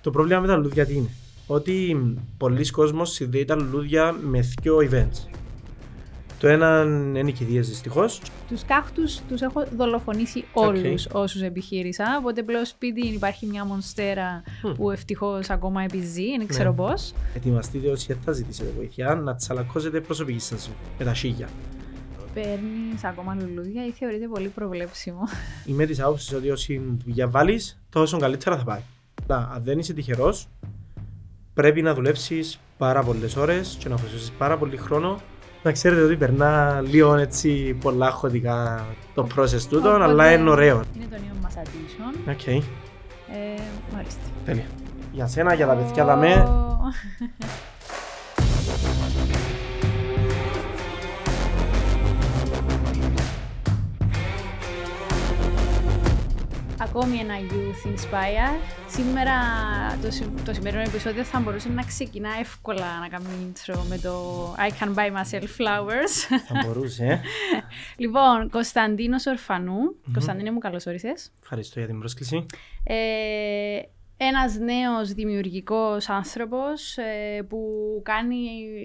Το πρόβλημα με τα λουλούδια τι είναι; Ότι πολλοί κόσμος συνδέει τα λουλούδια με δύο events. Το ένα είναι οι κηδείες δυστυχώς. Τους κάχτους τους έχω δολοφονήσει όλους όσους επιχείρησα. Οπότε πλέον σπίτι υπάρχει μια μονστέρα που ευτυχώς ακόμα επιζεί, δεν ξέρω Ναι. πώς. Ετοιμαστείτε όσοι θα ζητήσετε βοήθεια να τσαλακώσετε προσωπική σας ζωή με τα σίγια. Παίρνεις ακόμα λουλούδια ή θεωρείται πολύ προβλέψιμο. Είμαι της άποψης ότι όση δουλειά βάλεις, τόσο καλύτερα θα πάει. Αλλά αν δεν είσαι τυχερός, πρέπει να δουλέψεις πάρα πολλές ώρες και να αφοσιώσεις πάρα πολύ χρόνο. Να ξέρετε ότι περνά λίγο έτσι πολλά χαοτικά το process τούτο, Οπότε, αλλά είναι ωραίο. Είναι το νέο μας edition. Οκ, Ε, μάλιστα. τέλεια. Για σένα, για τα παιδιά δαμέ, Ω. Ακόμη ένα Youth Inspire. Σήμερα το, συ- το σημερινό επεισόδιο θα μπορούσε να ξεκινά εύκολα να κάνει intro με το I can buy myself flowers. θα μπορούσε. ε. λοιπόν, Κωνσταντίνος Ορφανού. Κωνσταντίνε μου, καλώς όρισες. Ευχαριστώ για την πρόσκληση. Ε, ένας νέος δημιουργικός άνθρωπος ε, που κάνει,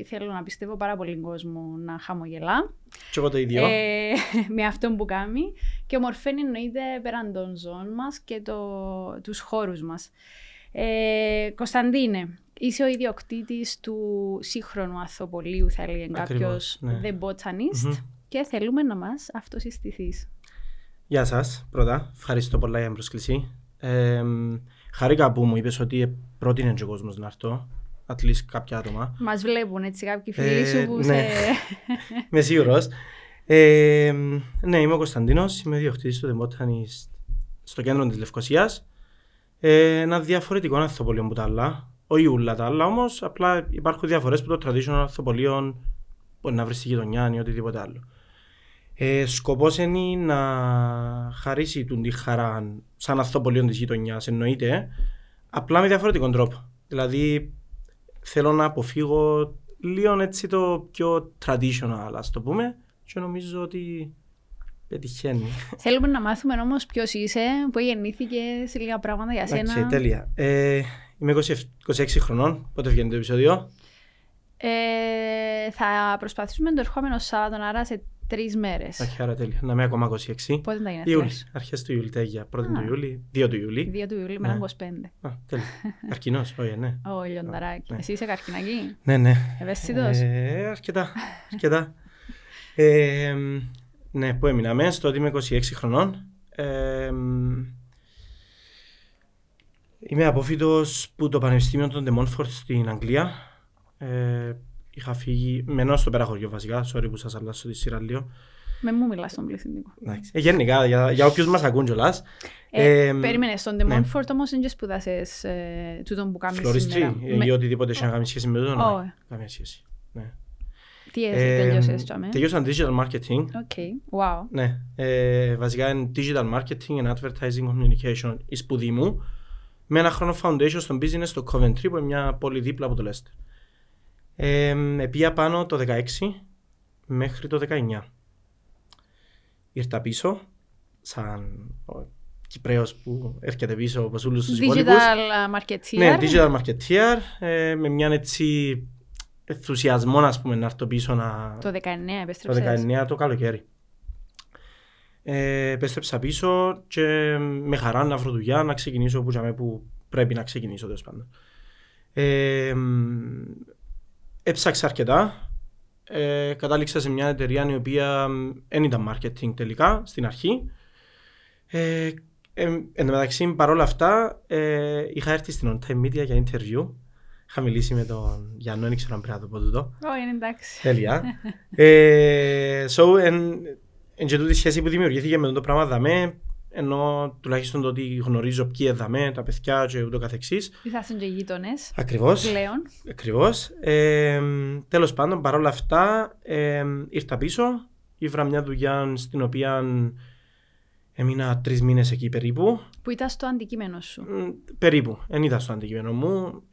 θέλω να πιστεύω, πάρα πολύ κόσμο να χαμογελά Και εγώ το ίδιο. ε, με αυτό που κάνει και ομορφαίνει εννοείται πέραν των ζώων μας και το, τους χώρους μας. Ε, Κωνσταντίνε, είσαι ο ιδιοκτήτης του σύγχρονου αθοπολίου, θα έλεγε κάποιος, Ακριβώς, ναι. The Botanist Μμμ. και θέλουμε να μας αυτοσυστηθείς. Γεια σας, πρώτα. Ευχαριστώ πολλά για την πρόσκληση. Ε, χάρηκα που μου είπες ότι πρότεινε και ο κόσμος να έρθω. At least κάποια άτομα. Μας βλέπουν έτσι κάποιοι φίλοι Ε, σου που ναι. σε... Είμαι σίγουρος. Ε, ναι, είμαι ο Κωνσταντίνος, είμαι διοκτήτης του The Botanist στο κέντρο της Λευκοσίας. Ε, ένα διαφορετικό ανθοπολείο από τα άλλα. Όχι όλα τα άλλα όμως, απλά υπάρχουν διαφορές που το traditional ανθοπολείο μπορεί να βρεις στη γειτονιά ή οτιδήποτε άλλο. Ε, σκοπός είναι να χαρίσει τον τη χαρά σαν ανθοπολείο της γειτονιάς, εννοείται, απλά με διαφορετικό τρόπο. Δηλαδή, θέλω να αποφύγω λίγο έτσι το πιο traditional, ας το πούμε, και νομίζω ότι πετυχαίνει. Θέλουμε να μάθουμε όμως ποιος είσαι, που γεννήθηκες σε λίγα πράγματα για σένα. Εντάξει, τέλεια. Ε, είμαι 20 26 χρονών, πότε βγαίνει το επεισόδιο; Ε, θα προσπαθήσουμε το ερχόμενο Σάββατο, άρα σε τρεις μέρες. Όχι, άρα τέλεια. Να είμαι ακόμα 26. Πότε τα Ιούλη, γενέθλια. αρχές του Ιούλη, τέλεια. 1η Α. του Ιούλη, 2 του Ιούλη. 2 του Ιουλίου με Ναι. έναν 25. Α, τέλεια. Καρκινός, όχι, ναι. Ω, λιονταράκι. Ναι. Εσύ είσαι καρκινακή. Ναι, ναι. Ευαίσθητος. Ε, αρκετά, αρκετά. Ε, ναι, που έμεινα μέσα, τότε είμαι 26 χρονών. Ε, είμαι απόφοιτος που το Πανεπιστήμιο των Ντεμόνφορτ στην Αγγλία. Ε, είχα φύγει, μένω στο πέρα βασικά, sorry που σας αλλάσω τη σειρά λίγο. Με μου μιλάς στον πληθυντικό. Εντάξει. Ε, γενικά, για, για όποιους μας ακούν κιόλας. Ε, Ε, περίμενε, στον ναι. De Montfort όμως δεν και σπουδάσες ε, τούτον που κάνεις floristry σήμερα. ή οτιδήποτε έχει να κάνει σχέση με το Όχι. Καμία σχέση. Ναι. Τι Ε, έτσι τελειώσες, τζιαμέ. Τελειώσα digital marketing. Οκ, wow. Ναι, ε, βασικά είναι digital marketing and advertising communication η σπουδή μου με ένα χρόνο foundation στο business στο Coventry που είναι μια πόλη δίπλα από το Leicester. Ε, επήα πάνω το 16 μέχρι το 19. Ήρθα πίσω σαν ο Κυπρέος που έρχεται πίσω όπως όλους τους υπόλοιπους. Digital marketeer. Ναι, digital marketeer ε, με μια έτσι ενθουσιασμό ας πούμε να έρθω πίσω να, Το 19 το επέστρεψες. 19 το καλοκαίρι. Ε, επέστρεψα πίσω και με χαρά να βρω δουλειά να ξεκινήσω που, τζαμέ που πρέπει να ξεκινήσω τέλος πάντων. Ε, μ, έψαξα αρκετά. Ε, κατάληξα σε μια εταιρεία η οποία δεν ήταν marketing τελικά στην αρχή. Ε, ε, εν τω μεταξύ παρόλα αυτά ε, είχα έρθει στην On Time Media για interview. Είχα μιλήσει με τον Γιάννο, δεν ξέρω αν πρέπει να το πω τούτο. Όχι, είναι εντάξει. Τέλεια. ε, so, εν, εν και τούτη σχέση που δημιουργήθηκε με το πράγμα δαμέ, ενώ τουλάχιστον το ότι γνωρίζω ποιοι είναι δαμέ, τα παιδιά και ούτω καθεξής. Ήσασταν και γείτονες Ακριβώς. πλέον. Ακριβώς. Ε, τέλος πάντων, παρόλα αυτά, ε, ήρθα πίσω, ήβρα μια δουλειά στην οποία έμεινα τρεις μήνες εκεί περίπου. Που ήταν στο αντικείμενο σου. Μ, περίπου. Δεν ήταν στο αντικείμενο μου.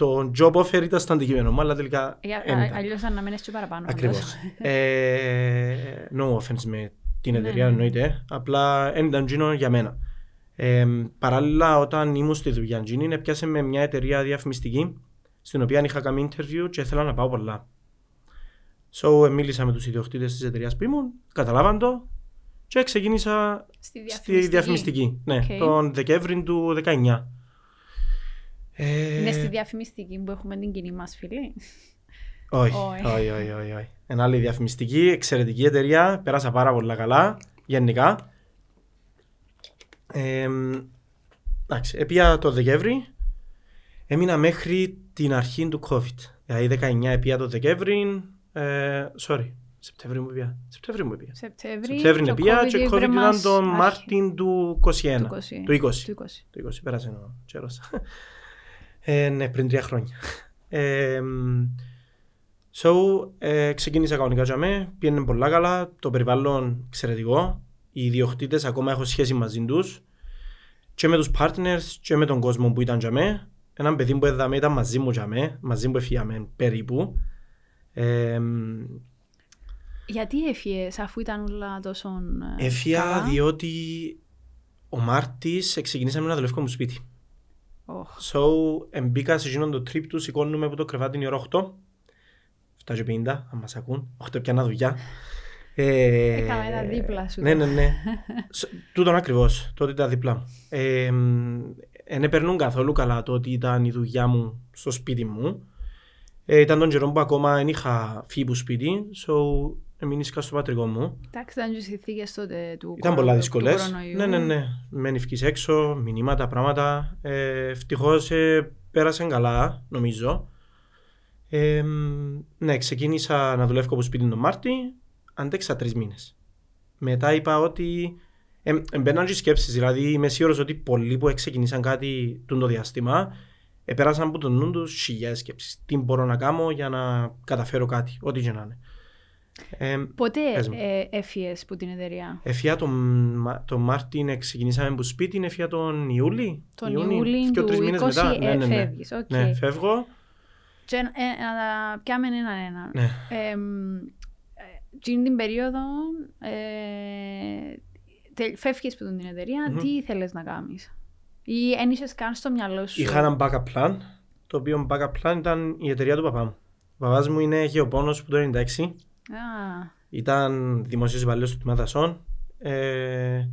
Το job offer ήταν στο αντικείμενο μου, αλλά τελικά Για- δεν α- ήταν. Αλλιώς αν να μένεις και παραπάνω. Ακριβώς. φαντάζομαι. ε, no offense με την Ναι, εταιρεία ναι. εννοείται. Απλά δεν ήταν τζίνο για μένα. Ε, παράλληλα, όταν ήμουν στη δουλειά, τζείνην, έπιασέ με μια εταιρεία διαφημιστική, στην οποία είχα κάνει interview και ήθελα να πάω πολλά. So, ε, μίλησα με τους ιδιοκτήτες της εταιρείας που ήμουν, καταλάβαν το και ξεκίνησα Στη στη διαφημιστική. Ναι, Οκ. τον Δεκέμβρη του 19. Ε, Είναι στη διαφημιστική που έχουμε την κοινή μας φίλη. όχι, Όχι. όχι, όχι, όχι, όχι. Εν άλλη διαφημιστική, εξαιρετική εταιρεία, πέρασα πάρα πολλά καλά, γενικά. Ε, εντάξει, έπια το Δεκέμβρη, έμεινα μέχρι την αρχή του COVID. Δηλαδή 19 έπια το Δεκέμβρη, ε, sorry, Σεπτέμβρη μου έπια, Σεπτέμβρη μου έπια. Σεπτέμβρη. Σεπτέμβρη και ο έπια και ήβρε COVID ήταν μας τον άρχι- Μάρτιν του 21, του 20. του 20. Του 20. Το 20 πέρασε ο καιρός. Ε, ναι, πριν τρία χρόνια. Ε, so, ε, ξεκίνησα κανονικά για μέ, πήγαινε πολλά καλά, το περιβάλλον εξαιρετικό. Οι ιδιοκτήτες ακόμα έχω σχέση μαζί τους και με τους partners και με τον κόσμο που ήταν για μέ. Έναν παιδί που έδαμε ήταν μαζί μου για μέ, μαζί μου έφυγαμε περίπου. Ε, Γιατί έφυγες αφού ήταν όλα τόσο ε, Έφυγα καλά; διότι ο Μάρτης ξεκινήσαμε να δουλεύουμε μου σπίτι. Οχ. So, μπήκα σε εκείνον το trip τους, σηκώνουμε από το κρεβάτι την ώρα 8. 7 και 50, αν μας ακούν. 8 πιάνα δουλειά. Ε, Έκαμε τα δίπλα σου. Ναι, ναι, ναι. Σ- Τούτον ακριβώς, τότε ήταν δίπλα μου. Ε, δεν περνούν καθόλου καλά το ότι ήταν η δουλειά μου στο σπίτι μου. Ε, ήταν τον καιρό που ακόμα δεν είχα φύγει από σπίτι, so έμεινε στο πατρικό μου. Εντάξει, ήταν και οι συνθήκες τότε του Ήταν κορο- πολλά του δύσκολες. κορονοϊού. Ναι, ναι, ναι. Μένει ευκείς έξω, μηνύματα, πράγματα. Ε, Ευτυχώς πέρασαν καλά, νομίζω. Ε, μ, ναι, ξεκίνησα να δουλεύω από σπίτι τον Μάρτι, αντέξα τρεις μήνες. Μετά είπα ότι. Ε, ε, μπαίναν και σκέψεις, δηλαδή είμαι σίγουρος ότι πολλοί που ξεκινήσαν κάτι τούτο το διάστημα ε, πέρασαν από τον νου τους χιλιάδες σκέψεις. Τι μπορώ να κάνω για να καταφέρω κάτι, ό,τι και να είναι. Ε, Πότε Πες μου. ε, έφυγες που την εταιρεία; Έφυα τον, Μα- τον Μάρτιν ξεκινήσαμε από σπίτι, έφυα τον Ιούλη. Τον Ιούνι, Ιούλη δύο, του τρεις 20 μήνες μετά. ε, Ναι, ναι, ναι. φεύγεις. οκ. Ναι, φεύγω. Και ε, να τα πιάμε ένα ένα. Ναι. Ε, μ, ε, εκείνη την περίοδο ε, τε- φεύγεις από την εταιρεία, Μμμ. τι ήθελες να κάνεις; Ή εν είχες καν στο μυαλό σου; Είχα ένα backup plan, το οποίο backup plan ήταν η εταιρεία του παπά μου. Ο παπάς μου είναι γεωπόνος που το 1996. Α, Ήταν δημοσίος υπαλλήλος του τμήμα δασών. Ε,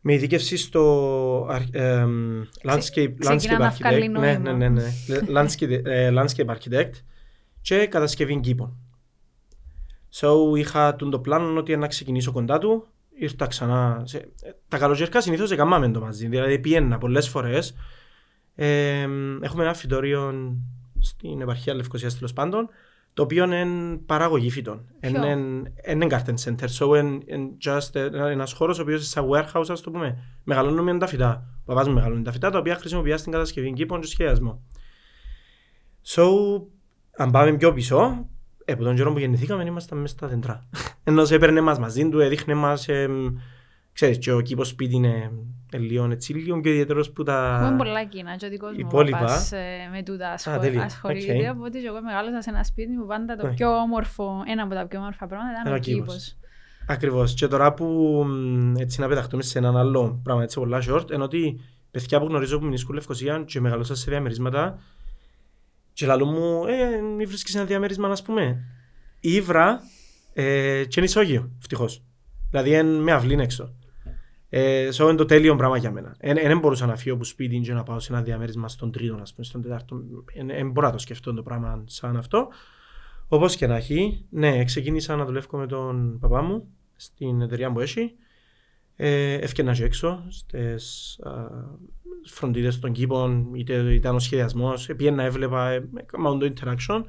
με ειδίκευση στο αρ- εμ, landscape, ξεκινά landscape να βγάλει architect. Ναι, ναι, νόημα. ναι, ναι. landscape, ε, landscape architect και κατασκευή κήπων. So είχα τον το πλάνο ότι να ξεκινήσω κοντά του. Ήρθα ξανά. Σε... ε, Τα καλοκαιρικά συνήθως έκαναμε το μαζί. Δηλαδή πήγαινα πολλές φορές. Ε, έχουμε ένα φυτόριο στην επαρχία Λευκοσίας τέλος πάντων, το οποίο είναι παραγωγή φυτών. Ποιο; Είναι είναι garden center. So είναι είναι just ένα χώρος ο οποίος είναι σαν warehouse, ας το πούμε. Μεγαλώνουμε τα φυτά. Ο παπάς μου μεγαλώνει τα φυτά, τα οποία χρησιμοποιεί στην κατασκευή κήπων και σχεδιασμό. So, αν πάμε πιο πίσω, ε, από τον καιρό που γεννηθήκαμε ήμασταν μέσα στα δέντρα. Ενώ σε έπαιρνε μας μαζί του, έδειχνε μας, ε, ξέρεις, και ο κήπος σπίτι είναι ε, λίγο έτσι, λίγο πιο ιδιαίτερος που τα... Έχουμε πολλά κοινά και ο δικός μου υπόλοιπα. παπάς ε, με τούτα ασχολ- τέλεια. ασχολείται, Οκ. οπότε και εγώ μεγάλωσα σε ένα σπίτι που πάντα το Ναι. πιο όμορφο, ένα από τα πιο όμορφα πράγματα ήταν Ένα ο κήπος. κήπος. Ακριβώς. Και τώρα που μ, έτσι να πεταχτούμε σε έναν άλλο πράγμα έτσι πολλά short, εννοώ ότι παιδιά που γνωρίζω που μεινίσκουν Λευκοσία και μεγαλώσα σε διαμερίσματα και λαλούν μου, ε, μη βρίσκεις ένα διαμέρισμα, ας πούμε. Ήβρα ε, και είναι ισόγειο, ευτυχώς. Δηλαδή είναι με αυλήν έξω. Ε, so είναι το τέλειο πράγμα για μένα. Δεν μπορούσα να φύγω από σπίτι και να πάω σε ένα διαμέρισμα στον τρίτο, ας πούμε, στον τετάρτο. Δεν μπορώ να το σκεφτώ το πράγμα σαν αυτό. Όπως και να έχει, ναι, ξεκίνησα να δουλεύω με τον παπά μου στην εταιρεία που έχει. Ε, Έφτιανα και έξω στις α, φροντίδες των κήπων, είτε ήταν ο σχεδιασμός, πήγαινα, έβλεπα, ε, έκανα το interaction.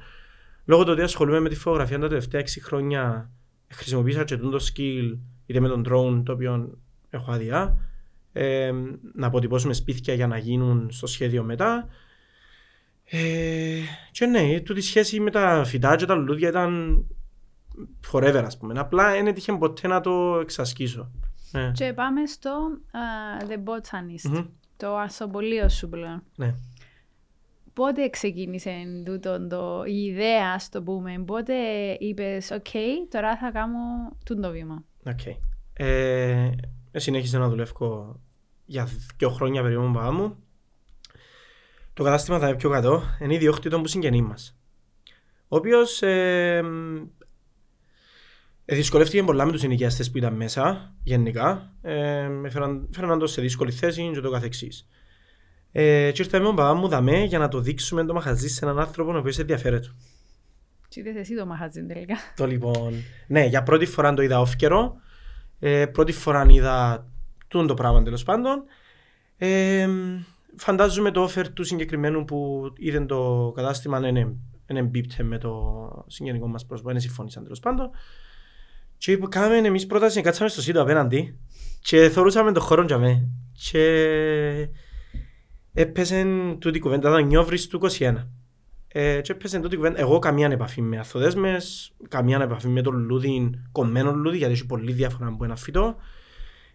Λόγω του ότι ασχολούμαι με τη φωτογραφία τα τελευταία 6 χρόνια, χρησιμοποίησα και το skill είτε με τον drone, το οποίο έχω άδεια, ε, να αποτυπώσουμε σπίτια για να γίνουν στο σχέδιο μετά. Ε, και ναι, τούτη σχέση με τα φυτά και τα λουλούδια ήταν forever, ας πούμε. Απλά δεν έτυχε ποτέ να το εξασκήσω. Ναι. Και πάμε στο α, The Botanist, Μμμ. το αρθοπολείο σου πλέον. Ναι. Πότε ξεκίνησε τούτο το, η ιδέα, ας το πούμε, πότε είπες, οκ, τώρα θα κάνω τούτο το βήμα. Οκ. Ε, συνέχισα να δουλεύω για δύο χρόνια περίπου με παπά μου. Το κατάστημα δαμέ πιο κάτω, είναι ιδιόκτητο που συγγενή μας. Ο οποίος ε, ε, δυσκολεύτηκε πολλά με τους ενοικιαστές που ήταν μέσα, γενικά. Ε, φέραν, φέραν το σε δύσκολη θέση και ούτω καθεξής. Ε, και ήρθαμε με τον παπά μου δαμέ για να το δείξουμε το μαχαζί σε έναν άνθρωπο ο οποίος ενδιαφέρεται. Τι είδες εσύ το μαχαζί τελικά. Το λοιπόν, ναι, για πρώτη φορά το είδα off ε, πρώτη φορά είδα τούν το πράγμα τέλος πάντων. Ε, φαντάζομαι το offer του συγκεκριμένου που είδε το κατάστημα είναι, είναι εμπίπτε με το συγγενικό μας πρόσωπο, είναι συμφώνησαν τέλος πάντων. Και κάναμε εμείς πρόταση να κάτσαμε στο σύντο απέναντι και θεωρούσαμε τον χώρο για μέ. Και έπαιζε τούτη κουβέντα, ήταν νιόβρις του 21. Ε, και έπαιζε τούτη κουβέντα, εγώ καμία επαφή με αθοδέσμες, καμία επαφή με το λούδι, κομμένο λούδι, γιατί έχει πολύ διαφορά από ένα φυτό.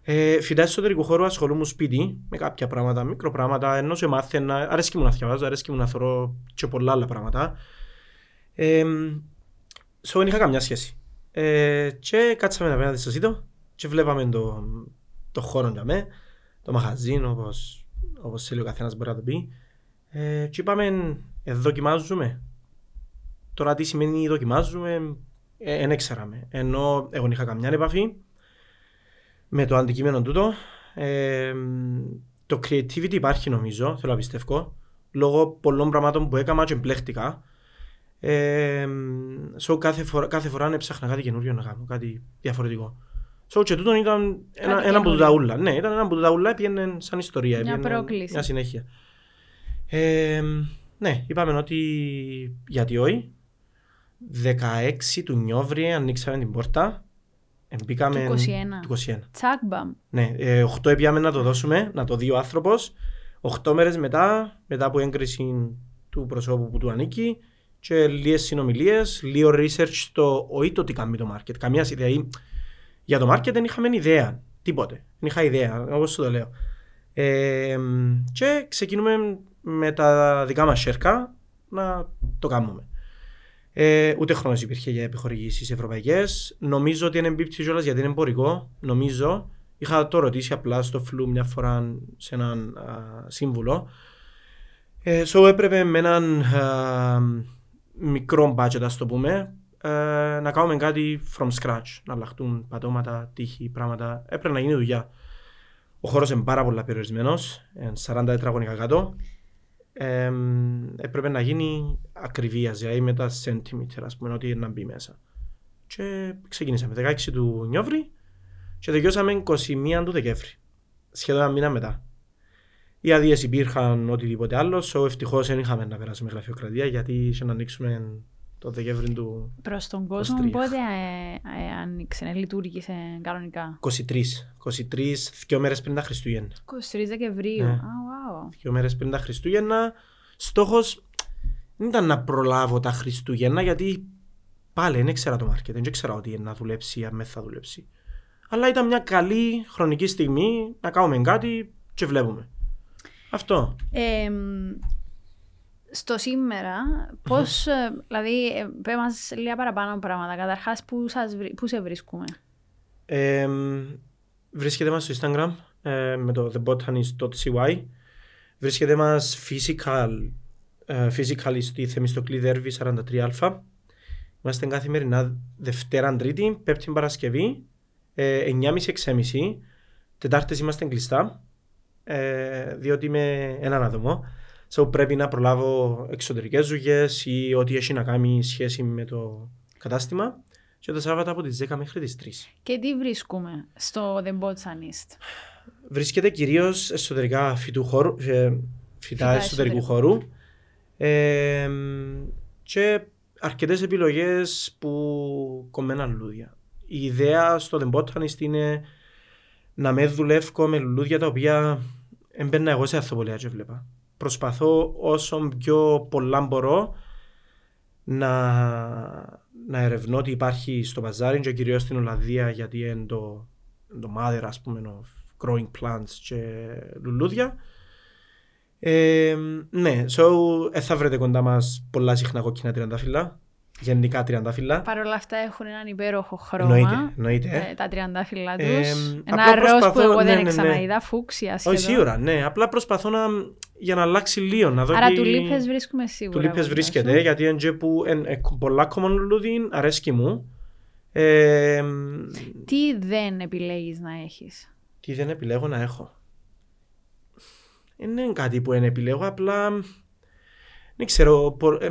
Ε, φυτά εσωτερικού χώρου ασχολούμαι σπίτι με κάποια πράγματα, μικροπράγματα, ενώ σε μάθαινα, αρέσκει μου να διαβάζω, αρέσκει μου να θεωρώ και πολλά άλλα πράγματα. Ε, so, δεν είχα καμιά σχέση. Ε, και κάτσαμε απέναντι στο σύντο και βλέπαμε το, το χώρο για μέ, το μαχαζί, όπως, όπως θέλει ο καθένας μπορεί να το πει. Ε, και είπαμε, ε, δοκιμάζουμε. Τώρα τι σημαίνει δοκιμάζουμε, δεν ε, ξέραμε. Ενώ εγώ είχα καμιά επαφή με το αντικείμενο τούτο. Ε, το creativity υπάρχει νομίζω, θέλω να πιστεύω, λόγω πολλών πραγμάτων που έκανα και εμπλέχτηκα. Ε, so κάθε, φορά, κάθε φορά έψαχνα κάτι καινούριο να κάνω, κάτι διαφορετικό. So και τούτο ήταν ένα, ένα από τα ούλα. Ναι, ήταν ένα από τα ούλα, πήγαινε σαν ιστορία. Μια πρόκληση. Μια συνέχεια. Ε, ναι, είπαμε ότι γιατί όχι. 16 του Νιόβρη ανοίξαμε την πόρτα. Μπήκαμε... Του 21. Του 21. Τσάκμπαμ. Ναι, ε, 8 έπιαμε να το δώσουμε, να το δει ο άνθρωπος. 8 μέρες μετά, μετά από έγκριση του προσώπου που του ανήκει, και λίγες συνομιλίες, λίγο research στο όχι το τι κάνει το market. Καμία ιδέα. Για το market δεν είχαμε ιδέα. Τίποτε. Δεν είχα ιδέα, όπως το λέω. Ε, και ξεκινούμε με τα δικά μας σέρκα να το κάνουμε. Ε, ούτε χρόνος υπήρχε για επιχορηγήσεις ευρωπαϊκές. Νομίζω ότι είναι εμπίπτει κιόλας γιατί είναι εμπορικό. Νομίζω. Είχα το ρωτήσει απλά στο φλου μια φορά σε έναν α, σύμβουλο. Ε, so έπρεπε με έναν α, μικρό budget, ας το πούμε, ε, να κάνουμε κάτι from scratch. Να αλλάχτούν πατώματα, τείχη, πράγματα. Έπρεπε να γίνει δουλειά. Ο χώρος είναι πάρα πολύ περιορισμένος, 40 τετραγωνικά κάτω. Ε, έπρεπε να γίνει ακριβίας, δηλαδή με τα centimeter, ας πούμε, ότι να μπει μέσα. Και ξεκινήσαμε 16 του Νιόβρη και τελειώσαμε 21 του Δεκέμβρη. Σχεδόν ένα μήνα μετά. Οι άδειε υπήρχαν οτιδήποτε άλλο. So, Ευτυχώς δεν είχαμε να περάσουμε γραφειοκρατία γιατί είχε να ανοίξουμε το Δεκέμβρη του. Προς τον κόσμο, πότε ε, ε, άνοιξε, λειτουργήσε κανονικά; 23. 23, δύο μέρες πριν τα Χριστούγεννα. 23 Δεκεμβρίου. Ναι. Ah, wow. Δύο μέρες πριν τα Χριστούγεννα. Στόχος δεν ήταν να προλάβω τα Χριστούγεννα γιατί πάλι δεν ήξερα το μάρκετ. Δεν ήξερα ότι να δουλέψει ή αν θα δουλέψει. Αλλά ήταν μια καλή χρονική στιγμή να κάνουμε κάτι και βλέπουμε. Αυτό. Ε, στο σήμερα, πώς. δηλαδή, ε, πέ μας λίγα παραπάνω πράγματα. Καταρχάς, πού, πού σε βρίσκουμε; Ε, βρίσκεται μας στο Instagram ε, με το thebotanist.cy. Βρίσκεται μας physical, ε, physically στη Θεμιστοκλή Δέρβη 43α. Είμαστε καθημερινά Δευτέρα, Τρίτη, Πέμπτη Παρασκευή, ε, 9.30-6.30. Τετάρτες είμαστε κλειστά ε, διότι είμαι έναν άτομο. So πρέπει να προλάβω εξωτερικές δουλειές ή ό,τι έχει να κάνει σχέση με το κατάστημα. Και το Σάββατο από τις 10 μέχρι τις 3. Και τι βρίσκουμε στο The Botanist. Βρίσκεται κυρίως εσωτερικά φυτού χώρου, ε, φυτά, εσωτερικού χώρου. Ε, και αρκετές επιλογές που κομμένα λουλούδια. Η ιδέα στο The Botanist είναι να με δουλεύω με λουλούδια τα οποία έμπαιρνα εγώ σε αθοπολία και βλέπα. Προσπαθώ όσο πιο πολλά μπορώ να, να ερευνώ τι υπάρχει στο παζάρι και κυρίως στην Ολλανδία γιατί είναι το, το mother ας πούμε of growing plants και λουλούδια. Ε, ναι, so, ε, θα βρείτε κοντά μας πολλά συχνά κόκκινα τριαντάφυλλα. γενικά τριαντάφυλλα. Παρ' όλα αυτά έχουν έναν υπέροχο χρώμα. Εννοείται, εννοείται. ε, τα τριαντάφυλλα τους. Ε, Ένα απλά ροζ που προσπαθώ- εγώ ναι, δεν ναι, ναι. ξαναείδα, φούξια σχεδόν. Όχι σίγουρα, ναι. Απλά προσπαθώ να, για να αλλάξει λίγο. Να δω Άρα και- του λίπες βρίσκουμε σίγουρα. Του λίπες κοντά βρίσκεται, σου. γιατί είναι και που εν, ε, πολλά common λουλούδι, αρέσκει μου. Ε, Τι δεν επιλέγεις να έχεις; τι δεν επιλέγω να έχω. Δεν είναι κάτι που δεν επιλέγω, απλά δεν ξέρω. πο- ε,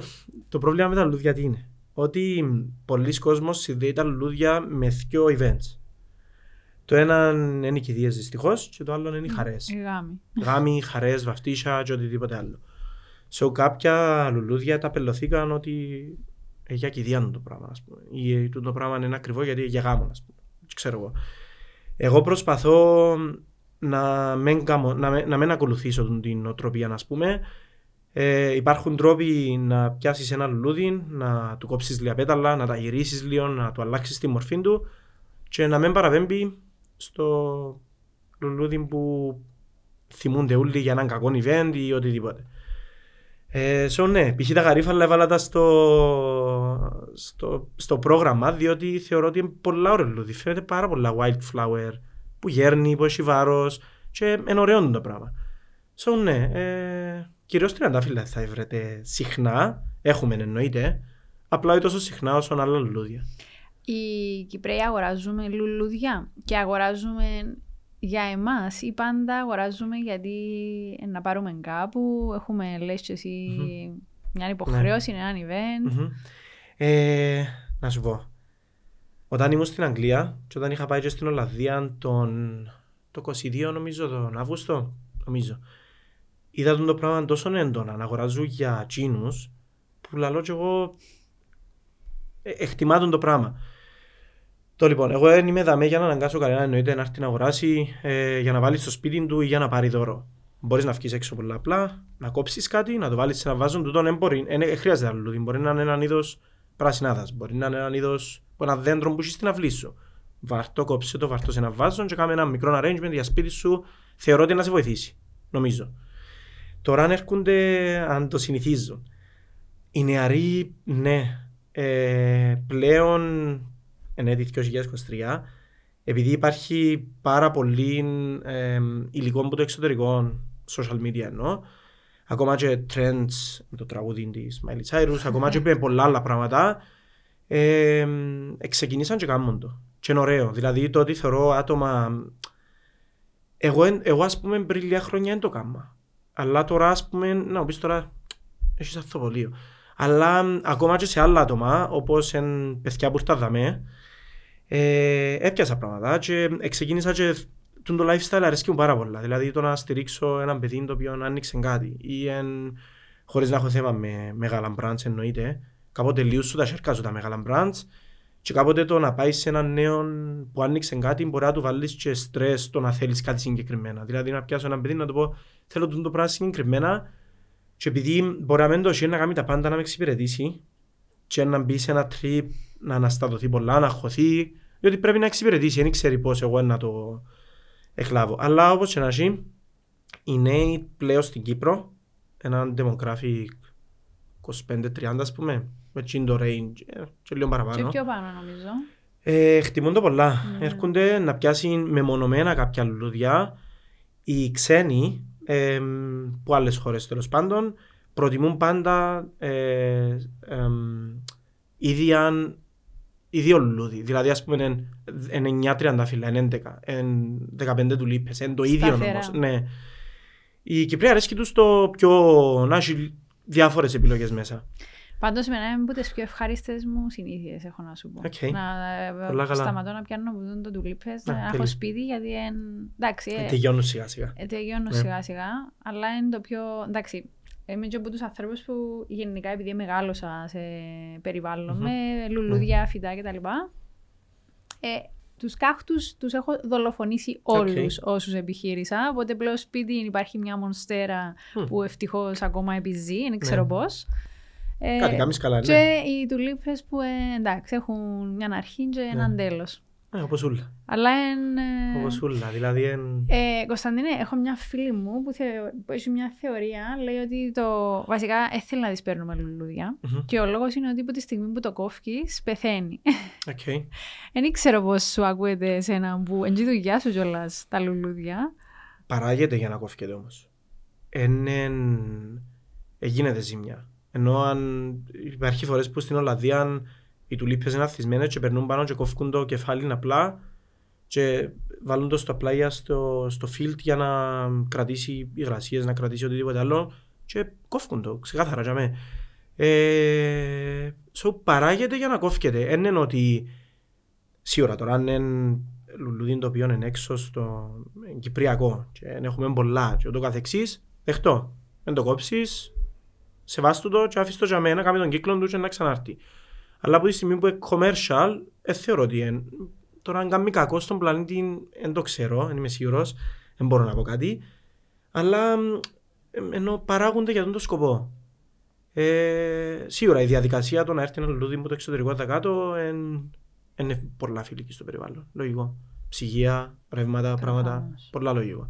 το πρόβλημα με τα λουλούδια τι είναι. Ότι πολλοί κόσμος συνδέει τα λουλούδια με δύο events. Το ένα είναι οι κηδείες δυστυχώς και το άλλο είναι οι χαρές. Η γάμη. γάμοι, χαρές, βαφτίσια και οτιδήποτε άλλο. Σε κάποια λουλούδια τα πελωθήκαν ότι ε, για κηδεία το πράγμα, ας πούμε. Ή ε, τούτο πράγμα είναι ακριβό γιατί για γάμο, ας πούμε. Τι ξέρω εγώ. Εγώ προσπαθώ να μην, καμω- να, με- να μην ακολουθήσω τον- την οτροπία, ας πούμε. Ε, υπάρχουν τρόποι να πιάσεις ένα λουλούδι, να του κόψεις λίγα πέταλα, να τα γυρίσεις λίγο, να του αλλάξεις τη μορφή του και να μην παραπέμπει στο λουλούδι που θυμούνται όλοι για έναν κακό event ή οτιδήποτε. Ε, so, ναι, π.χ. τα γαρίφαλα έβαλα τα στο, στο, στο πρόγραμμα διότι θεωρώ ότι είναι πολλά ωραίο λουλούδι. Φαίνεται πάρα πολλά wildflower που γέρνει, που έχει βάρος και είναι ωραίο το πράγμα. So, ναι, ε, κυρίως τριαντάφυλλα θα βρείτε συχνά, έχουμε εννοείται, απλά όχι τόσο συχνά όσο άλλα λουλούδια. Οι Κυπρέοι αγοράζουμε λουλούδια και αγοράζουμε για εμάς ή πάντα αγοράζουμε γιατί ε, να πάρουμε κάπου, έχουμε λες και εσύ μια υποχρέωση, Ναι. έναν event. Μμμ. Ε, να σου πω. Όταν ήμουν στην Αγγλία και όταν είχα πάει και στην Ολλανδία τον, το 22 νομίζω, τον Αύγουστο, νομίζω, είδα τον το πράγμα τόσο έντονα να αγοράζουν για τσίνους που λαλώ και εγώ ε, εκτιμά τον το πράγμα. Το λοιπόν, εγώ δεν είμαι δαμέ για να αναγκάσω κανένα εννοείται να έρθει να αγοράσει ε, για να βάλει στο σπίτι του ή για να πάρει δώρο. Μπορείς να βγεις έξω πολλά απλά, να κόψεις κάτι, να το βάλεις σε ένα βάζο. Τούτο δεν μπορεί, δεν δεν χρειάζεται άλλο λουλούδι. Μπορεί να είναι ένα είδος πρασινάδα, μπορεί να είναι ένα είδος ένα δέντρο που έχεις στην αυλή σου. Βάρτο, κόψε το, βάρτο σε ένα βάζο και κάμε ένα μικρό arrangement για σπίτι σου. Θεωρώ ότι να σε βοηθήσει. Νομίζω. Τώρα αν έρχονται, αν το συνηθίζουν. Οι νεαροί, ναι, ε, πλέον εν έτη 2023, επειδή υπάρχει πάρα πολύ ε, υλικό από το εξωτερικό, social media εννοώ, ακόμα και trends με το τραγούδι της Miley Cyrus, ακόμα και με πολλά άλλα πράγματα, ε, ξεκινήσαν και κάνουν το. Και είναι ωραίο. Δηλαδή το ότι θεωρώ άτομα... Εγώ, εν- εγώ ας πούμε πριν λίγα χρόνια δεν το κάμα. Αλλά τώρα ας πούμε, να μου πεις τώρα, έχεις αυθοπολείο. Αλλά μ, ακόμα και σε άλλα άτομα, όπως εν παιδιά που ήρθα δαμέ, ε, έπιασα πράγματα και ξεκίνησα και τον το lifestyle αρέσκει μου πάρα πολλά. Δηλαδή το να στηρίξω έναν παιδί το οποίο άνοιξε κάτι ή εν, χωρίς να έχω θέμα με μεγάλα brands εννοείται. Κάποτε λίγο σου τα σέρκα σου τα μεγάλα brands και κάποτε το να πάεις σε έναν νέο που άνοιξε κάτι μπορεί να του βάλεις και στρες το να θέλεις κάτι συγκεκριμένα. Δηλαδή να πιάσω έναν παιδί να του πω θέλω τον το πράγμα συγκεκριμένα και επειδή μπορεί να μην το έχει να κάνει τα πάντα να με εξυπηρετήσει και να μπει σε ένα trip να αναστατωθεί πολλά, να χωθεί διότι πρέπει να εξυπηρετήσει, δεν ξέρει πώς εγώ να το εκλάβω. Αλλά όπως και να έχει, οι νέοι πλέον στην Κύπρο, έναν demographic 25-30 ας πούμε, με τσιν το range ε, και λίγο Και παραπάνω. πιο πάνω νομίζω. Ε, χτιμούν το πολλά. Ναι. Έρχονται να πιάσει μεμονωμένα κάποια λουλούδια. Οι ξένοι, ε, που άλλες χώρες τέλος πάντων, προτιμούν πάντα ε, εμ, ίδια, ίδιο λουλούδι. Δηλαδή, ας πούμε, είναι, είναι 9 τριαντάφυλλα, είναι 11, είναι 15 τουλίπες, είναι το ίδιο Σταθερά. όμως. Ναι. Οι Κυπραίοι αρέσκει τους το πιο... να έχει διάφορες επιλογές μέσα. Πάντως, εν ένα από τις πιο ευχάριστες μου συνήθειες έχω να σου πω. Οκ. Να ε, Πολλά καλά. σταματώ να πιάνω που δαμέ τουλίπες, Να, να έχω τέλεια. σπίτι γιατί. Εν... Εντάξει, Ε, ε, τελειώνουν σιγά σιγά. ε, τελειώνω Ναι. σιγά σιγά, αλλά είναι το πιο. Εντάξει, είμαι και από τους ανθρώπους που γενικά επειδή μεγάλωσα σε περιβάλλον Μμμ. με λουλούδια, φυτά κτλ. Ε, τους κάχτους τους έχω δολοφονήσει όλους όσους επιχείρησα. Οπότε πλέον σπίτι υπάρχει μια μονστέρα Μμ. που ευτυχώς ακόμα επιζεί, δεν ξέρω Ναι. πώς. Ε, Κάτι κάνεις καλά, ναι. και οι τουλίπες που ε, εντάξει έχουν μια αρχή και έναν Ναι. τέλος. Ε, όπως ούλα. Αλλά εν, ε, Όπως ούλα. Δηλαδή, εν... ε, Κωνσταντίνε, έχω μια φίλη μου που, θε, που έχει μια θεωρία. Λέει ότι το. Βασικά, ήθελε να της παίρνουμε λουλούδια. Μμμ. Και ο λόγος είναι ότι από τη στιγμή που το κόφκει, πεθαίνει. Οκ. Δεν ξέρω πώς σου ακούεται εσένα που εν τζι η δουλειά σου κιόλας τα λουλούδια. Παράγεται για να κόφκεται όμως. Εν, εν- ε, γίνεται ζημιά. Ενώ αν υπάρχει φορές που στην Ολλανδία οι τουλίπες είναι αθισμένες και περνούν πάνω και κόφκουν το κεφάλι απλά και βάλουν το στα πλάγια στο, στο field για να κρατήσει υγρασίες, να κρατήσει οτιδήποτε άλλο και κόφκουν το, ξεκάθαρα για μέ. Ε, so, παράγεται για να κόφκεται. Εν είναι ότι σίγουρα τώρα αν είναι λουλούδι το οποίο είναι έξω στο εν Κυπριακό και εν έχουμε πολλά και ούτω καθεξής, δεχτώ. Δεν το κόψεις, σεβάστου το και άφησες το για μένα, κάνει τον κύκλο του και να ξανάρθει. Αλλά από τη στιγμή που είναι commercial, δεν θεωρώ ότι είναι. Τώρα αν κάνει κακό στον πλανήτη, δεν το ξέρω, δεν είμαι σίγουρος, δεν μπορώ να πω κάτι. Αλλά μ, ε, ενώ παράγονται για τον το σκοπό. Ε, σίγουρα η διαδικασία το να έρθει ένα λουλούδι από το εξωτερικό τα κάτω εν- είναι πολλά φιλική στο περιβάλλον. Λογικό. Ψυγεία, ρεύματα, πράγματα. Προφανώς. Πολλά λογικό.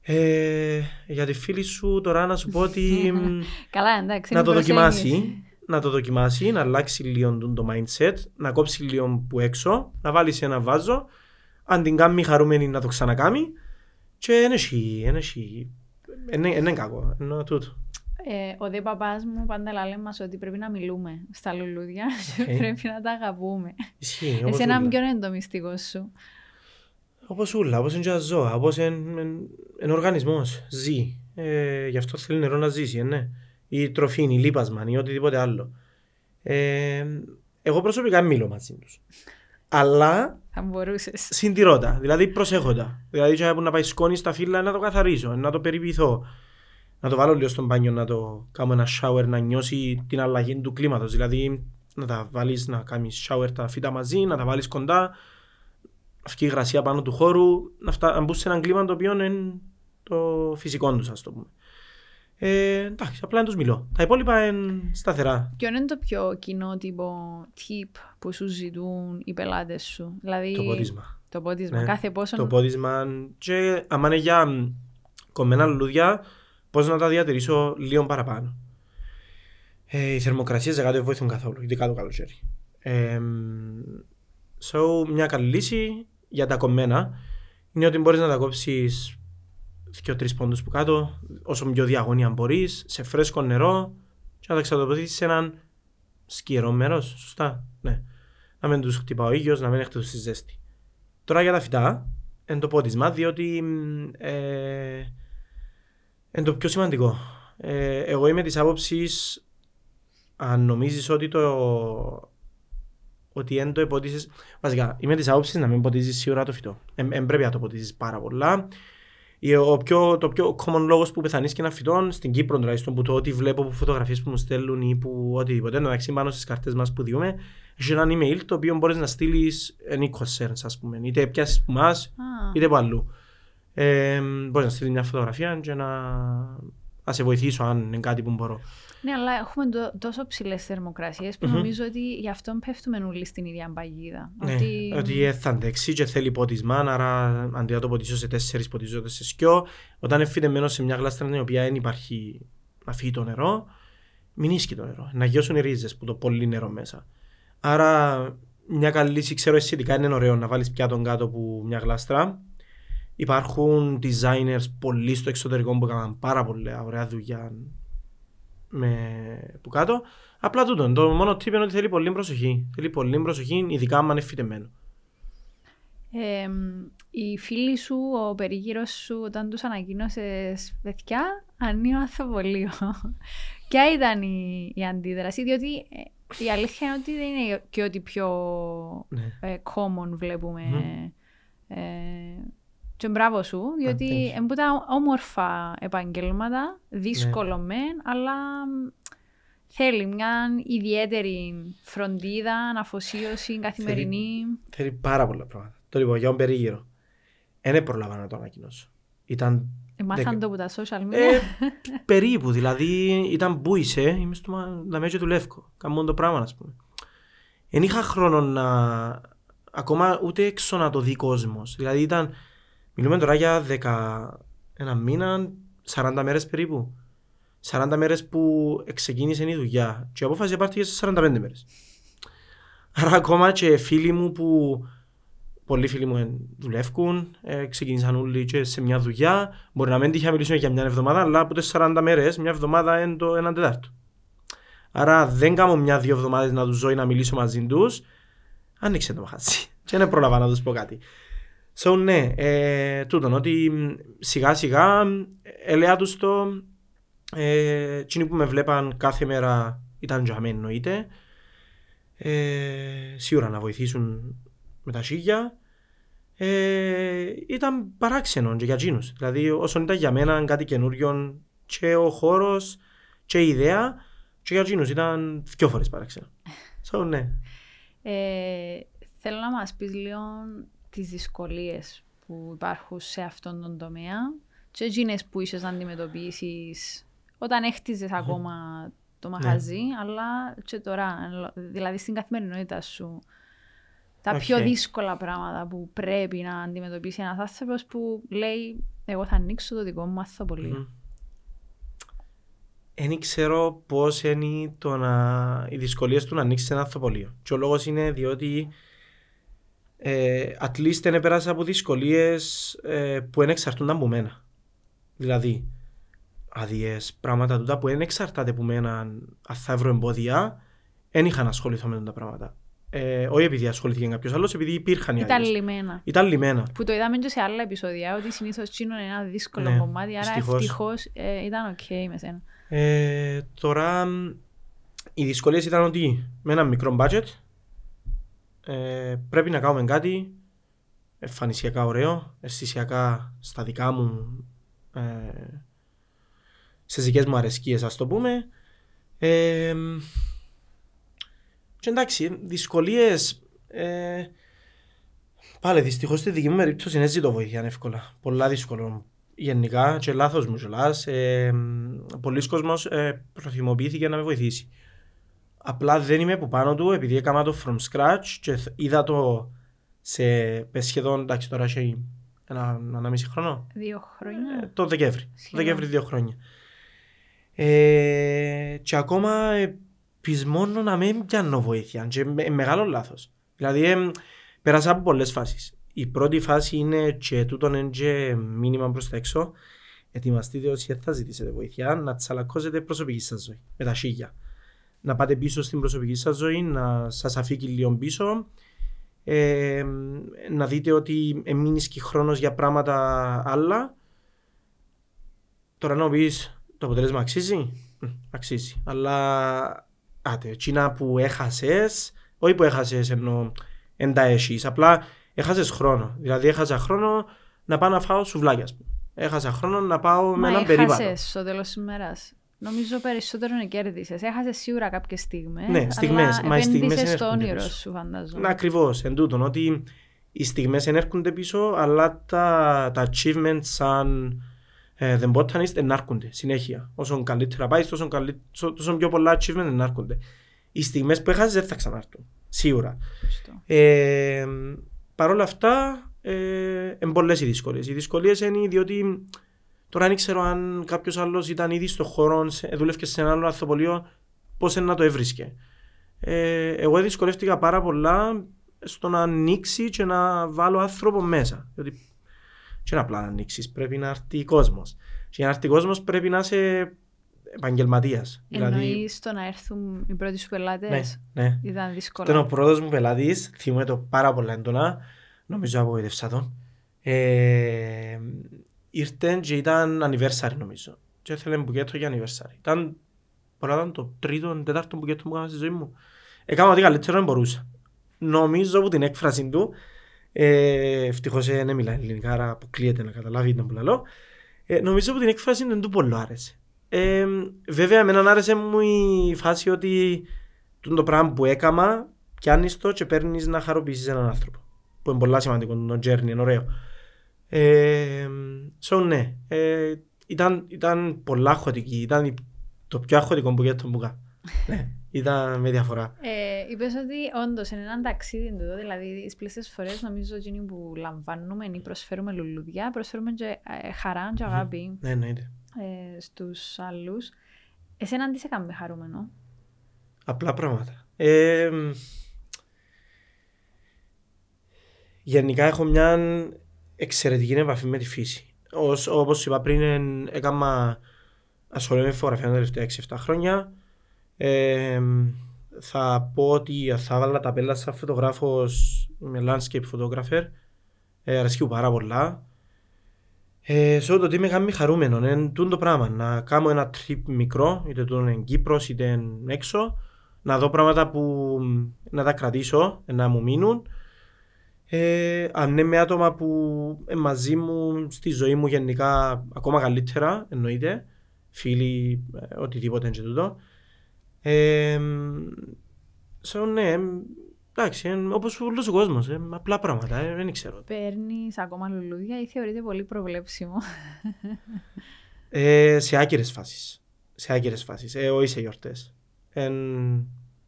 Ε, για τη φίλη σου τώρα να σου πω ότι μ, Καλά, εντάξει. να είναι το προσέγγιση. δοκιμάσει, να το δοκιμάσει, να αλλάξει λίγο το- το mindset, να κόψει λίγο που έξω, να βάλει σε ένα βάζο, αν την κάνει χαρούμενη να το ξανακάμει και δεν έχει, δεν έχει, δεν είναι- δεν είναι κακό, εννοώ τούτο. Ε, ο δε παπάς μου πάντα λέει μας ότι πρέπει να μιλούμε στα λουλούδια και Οκ. πρέπει να τα αγαπούμε. Ισχύει, όπως Εσένα ούλα. ποιο είναι το μυστικό σου. Όπως ούλα, όπως είναι και τα ζώα, όπως είναι ένα οργανισμός, ζει. Ε, γι' αυτό θέλει νερό να ζήσει, ε, ναι. Ή τροφή, ή λίπασμα, ή οτιδήποτε άλλο. Ε, εγώ προσωπικά μιλώ μαζί τους. Αλλά Θα μπορούσες. συντηρώ τα, δηλαδή προσέχω τα. Δηλαδή και που να πάει σκόνη στα φύλλα να το καθαρίσω, να το περιποιηθώ. Να το βάλω λίγο στο μπάνιο, να το κάνω ένα shower, να νιώσει την αλλαγή του κλίματος. Δηλαδή να τα βάλεις να κάνεις shower τα φύτα μαζί, να τα βάλεις κοντά, να βγει η υγρασία πάνω του χώρου, να, φτα... να μπουν σε ένα κλίμα το οποίο είναι το φυσικό τους, ας το πούμε. Ε, εντάξει, απλά να τους μιλώ. Τα υπόλοιπα είναι σταθερά. Ποιο είναι το πιο κοινότυπο tip που σου ζητούν οι πελάτες σου; Δηλαδή, Το πότισμα. Το πότισμα. Ναι. Κάθε πόσο. το πόδισμα και άμα είναι για μ, κομμένα λουλούδια πώς να τα διατηρήσω λίγο παραπάνω. Ε, οι θερμοκρασίες δεν δεν βοηθούν καθόλου, ειδικά το καλοκαίρι. Ε, μ, so, μια καλή λύση για τα κομμένα είναι ότι μπορείς να τα κόψεις και τρεις πόντους που κάτω, όσο πιο διαγωνία μπορείς, σε φρέσκο νερό και να τα ξατοποθήσεις σε έναν σκυερό μέρος, σωστά, ναι. Να μην τους χτυπά ο ήλιος, να μην έχετε τους στη ζέστη. Τώρα για τα φυτά, είναι το πότισμα, διότι μ, ε, είναι το πιο σημαντικό. Ε, εγώ είμαι της άποψης, αν νομίζεις ότι το ότι δεν το ποτίζεις, βασικά είμαι της άποψης να μην ποτίζεις σίγουρα το φυτό. Δεν πρέπει να το ποτίζεις πάρα πολλά. Η- Ο πιο, το πιο common λόγος που πεθανείς και ένα φυτό, στην Κύπρο τουλάχιστον, που το ότι βλέπω από φωτογραφίες που μου στέλνουν ή που οτιδήποτε, εντάξει πάνω στις καρτές μας που διούμε, έχει ένα email το οποίο μπορείς να στείλεις any concerns, ας πούμε, είτε πιάσεις που μας, Α, είτε από αλλού. Ε, μπορείς να στείλεις μια φωτογραφία και να, να σε βοηθήσω αν είναι κάτι που μπορώ. Ναι, αλλά έχουμε τό- τόσο ψηλές θερμοκρασίες που Μμμ. νομίζω ότι γι' αυτό πέφτουμε όλοι στην ίδια παγίδα. Ναι, Ότι... ότι ε, θα αντέξει και θέλει ποτισμά, άρα αντί να το ποτίσω σε τέσσερις, ποτίζω το σε σκιό. Όταν είναι φυτεμένο σε μια γλάστρα την οποία δεν υπάρχει να φύγει το νερό, μην ίσκει το νερό. Να γιώσουν οι ρίζες που το πολύ νερό μέσα. Άρα μια καλή λύση, ξέρω αισθητικά είναι ωραίο να βάλεις πιάτον κάτω από μια γλάστρα. Υπάρχουν designers πολλοί στο εξωτερικό που έκαναν πάρα πολύ ωραία δουλειά με... που κάτω. Απλά τούτο. Το μόνο tip είναι ότι θέλει πολύ προσοχή. Θέλει πολύ προσοχή, ειδικά αν είναι φυτεμένο. Ε, οι φίλοι σου, ο περίγυρος σου, όταν τους ανακοίνωσες παιδιά, ανήμαθα πολύ. Ποια ήταν η, η αντίδραση, διότι ε, η αλήθεια είναι ότι δεν είναι και ότι πιο Ναι. ε, common βλέπουμε. Μμμ. Ε, και μπράβο σου, διότι thank you. είναι από τα όμορφα επαγγέλματα, δύσκολο μεν, αλλά μ, θέλει μια ιδιαίτερη φροντίδα, αφοσίωση καθημερινή. Θέλει πάρα πολλά πράγματα. Το λοιπόν, για τον περίγυρο. Δεν προλάβα να το ανακοινώσω. Ήταν Μάθαν Δεκα- το από τα social media. Ε, περίπου, δηλαδή ήταν μπούισε, είμαι στο μα- να μέτζε του Λεύκο. Καμόν το πράγμα, ας πούμε. Δεν είχα χρόνο να ακόμα ούτε έξω να το δει κόσμος. Δηλαδή ήταν, μιλούμε τώρα για 10, ένα μήνα, 40 μέρες περίπου. 40 μέρες που ξεκίνησε η δουλειά και η απόφαση πάρθηκε σε 45 μέρες. Άρα ακόμα και φίλοι μου που πολλοί φίλοι μου δουλεύουν, ε, ξεκίνησαν όλοι και σε μια δουλειά. Μπορεί να μην τύχει να μιλήσουμε για μια εβδομάδα, αλλά από τις 40 μέρες, μια εβδομάδα είναι το έναν τετάρτο. Άρα δεν κάνω μια-δύο εβδομάδες να τους ζω ή να μιλήσω μαζί τους. Άνοιξε το μαχαζί. και δεν πρόλαβα να τους πω κάτι. So, ναι, ε, τούτον, ότι σιγά σιγά ελέα τους το. Ε, εκείνοι που με βλέπαν κάθε μέρα ήταν για μένα εννοείται. Ε, σίγουρα να βοηθήσουν με τα σίγια. Ε, ήταν παράξενο και για εκείνους. Δηλαδή όσον ήταν για μένα κάτι καινούριο και ο χώρος και η ιδέα και για εκείνους ήταν δυο φορές παράξενο. So, ναι. Ε, θέλω να μας πεις λίγο τις δυσκολίες που υπάρχουν σε αυτόν τον τομέα και εκείνες που είσαι να αντιμετωπίσεις όταν έχτιζες ακόμα το ναι. μαγαζί, αλλά και τώρα, δηλαδή στην καθημερινότητα σου τα okay. πιο δύσκολα πράγματα που πρέπει να αντιμετωπίσει ένας άνθρωπος που λέει εγώ θα ανοίξω το δικό μου αθοπολείο. Δεν mm. ξέρω πώς είναι το να... οι δυσκολίες του να ανοίξεις ένα ανθοπωλείο. Και ο λόγος είναι διότι ε, at least δεν πέρασα από δυσκολίες ε, που δεν εξαρτούνταν από μένα. Δηλαδή, άδειες, πράγματα τούτα που δεν εξαρτάται από μένα, αν θα βρω εμπόδια, δεν είχα να ασχοληθώ με τα πράγματα. Ε, όχι επειδή ασχολήθηκε κάποιος άλλος, επειδή υπήρχαν οι Ήταν λυμένα. Ήταν λυμένα. Που το είδαμε και σε άλλα επεισόδια, ότι συνήθως τζείνο είναι ένα δύσκολο ναι, κομμάτι, άρα ευτυχώς ε, ήταν okay με σένα. Ε, τώρα, οι δυσκολίες ήταν ότι με ένα μικρό budget ε, πρέπει να κάνουμε κάτι εμφανισιακά ωραίο, αισθησιακά στα δικά μου, ε, στις δικές μου αρεσκίες, ας το πούμε. Ε, και εντάξει, δυσκολίες. Ε, πάλι δυστυχώς στη δική μου περίπτωση δεν ζητώ βοήθεια εύκολα. Πολλά δύσκολο. Γενικά, και λάθος μου κιόλας. Ε, Πολλοί κόσμος ε, προθυμοποιήθηκε να με βοηθήσει. Απλά δεν είμαι από πάνω του επειδή έκανα το from scratch και είδα το σε σχεδόν, εντάξει τώρα έχει ένα, ένα μισή χρόνο. Δύο χρόνια. Ε, το Δεκέμβρη. Το Δεκέμβρη δύο χρόνια. Ε, και ακόμα ε, πεισμώνω να μην πιάνω βοήθεια. Και με, μεγάλο λάθος. Δηλαδή, ε, πέρασα από πολλές φάσεις. Η πρώτη φάση είναι και τούτον είναι και μήνυμα προς τα έξω. Ετοιμαστείτε όσοι θα ζητήσετε βοήθεια να τσαλακώσετε προσωπική σας ζωή με τα σίγια. Να πάτε πίσω στην προσωπική σας ζωή, να σας αφήκει λίγο πίσω. Ε, να δείτε ότι μείνει και χρόνος για πράγματα άλλα. Τώρα να πεις το αποτέλεσμα αξίζει; Αξίζει. Αλλά άτε, εκείνα που έχασες, όχι που έχασες ενώ εν τα έχεις, απλά έχασες χρόνο. Δηλαδή έχασα χρόνο να πάω να φάω σουβλάκια. Έχασα χρόνο να πάω με έναν περίπατο. Μα έχασες στο τέλος της ημέρας. Νομίζω περισσότερο να κέρδισες. Έχασες σίγουρα κάποιες στιγμές. Ναι, στιγμές. Μα οι στιγμές είναι. στο όνειρο σου, φαντάζομαι. Ακριβώς. Εν τούτον, ότι οι στιγμές ενέρχονται πίσω, αλλά τα, τα achievements σαν ε, the botanist ενάρκονται συνέχεια. Όσο καλύτερα πάει, τόσο, καλύ... τόσο πιο πολλά achievement ενάρκονται. Οι στιγμές που έχασες δεν θα ξανάρθουν. Σίγουρα. Ε, Παρ' όλα αυτά, ε, είναι πολλές οι δυσκολίες. Οι δυσκολίες είναι διότι τώρα δεν ξέρω αν κάποιος άλλος ήταν ήδη στο χώρο, δούλευε σε ένα άλλο ανθοπολείο, πώς να το έβρισκε. Ε, εγώ δυσκολεύτηκα πάρα πολλά στο να ανοίξει και να βάλω άνθρωπο μέσα. Διότι και να απλά να ανοίξεις, πρέπει να έρθει κόσμος. Και για να έρθει κόσμος πρέπει να είσαι επαγγελματίας. Εννοείς δηλαδή... το να έρθουν οι πρώτοι σου πελάτες; Ναι, ναι. Ήταν δύσκολο. Ήταν ο πρώτος μου πελάτης, θυμούμαι το πάρα πολύ έντονα. Νομίζω απογοητεύσα τον. Ε, ήρθε και ήταν anniversary νομίζω. Και έθελε μπουκέτο για anniversary. Ήταν, μπορεί να ήταν το τρίτο, τέταρτο μπουκέτο που έκανα στη ζωή μου. Έκανα ό,τι καλύτερο δεν μπορούσα. Νομίζω από την έκφραση του ε, Ευτυχώς δεν ναι, μιλάει ελληνικά, άρα αποκλείεται να καταλάβει ήταν που λέω. Ε, νομίζω ότι την έκφραση δεν του πολύ άρεσε. Ε, βέβαια, εμένα άρεσε μου η φάση ότι το πράγμα που έκανα, πιάνεις το και παίρνεις να χαροποιήσεις έναν άνθρωπο. Που είναι πολύ σημαντικό, το journey, είναι ωραίο. Ε, so, ναι, ε, ήταν, ήταν πολλά αχωτική. Ήταν το πιο αχωτικό που έκανα. ναι, ήταν με διαφορά. Ε, είπες ότι όντως είναι ένα ταξίδι τούτο, δηλαδή τις πλήστες φορές νομίζω ότι που λαμβάνουμε ή προσφέρουμε λουλούδια, προσφέρουμε και ε, χαρά και αγάπη Ναι, εννοείται. ε, στους άλλους. Εσένα τι σε κάνει χαρούμενο; Απλά πράγματα. Ε, μ, γενικά έχω μια εξαιρετική επαφή με τη φύση. Ως, όπως είπα πριν, εν- έκανα ασχολούμαι με φωτογραφία τα τελευταία 6-7 χρόνια. Ε, μ, θα πω ότι θα βάλα τα πέλα σαν φωτογράφος, είμαι landscape photographer. Ε, αρέσκει μου πάρα πολλά. Ε, σε ό,τι με κάνει χαρούμενο, είναι τούτο το πράγμα. Να κάνω ένα trip μικρό, είτε το είναι Κύπρος είτε είναι έξω, να δω πράγματα που μ, να τα κρατήσω, να μου μείνουν. Ε, αν είναι με άτομα που ε, μαζί μου στη ζωή μου γενικά ακόμα καλύτερα, εννοείται, φίλοι, ε, οτιδήποτε και τούτο. Ε, μ, so, ναι, μ, εντάξει, ε, όπως όλος ο κόσμος, ε, απλά πράγματα, ε, δεν ξέρω. Παίρνεις ακόμα λουλούδια ή θεωρείται πολύ προβλέψιμο; Ε, σε άκυρες φάσεις. Σε άκυρες φάσεις. Ε, όχι σε γιορτές. Ε,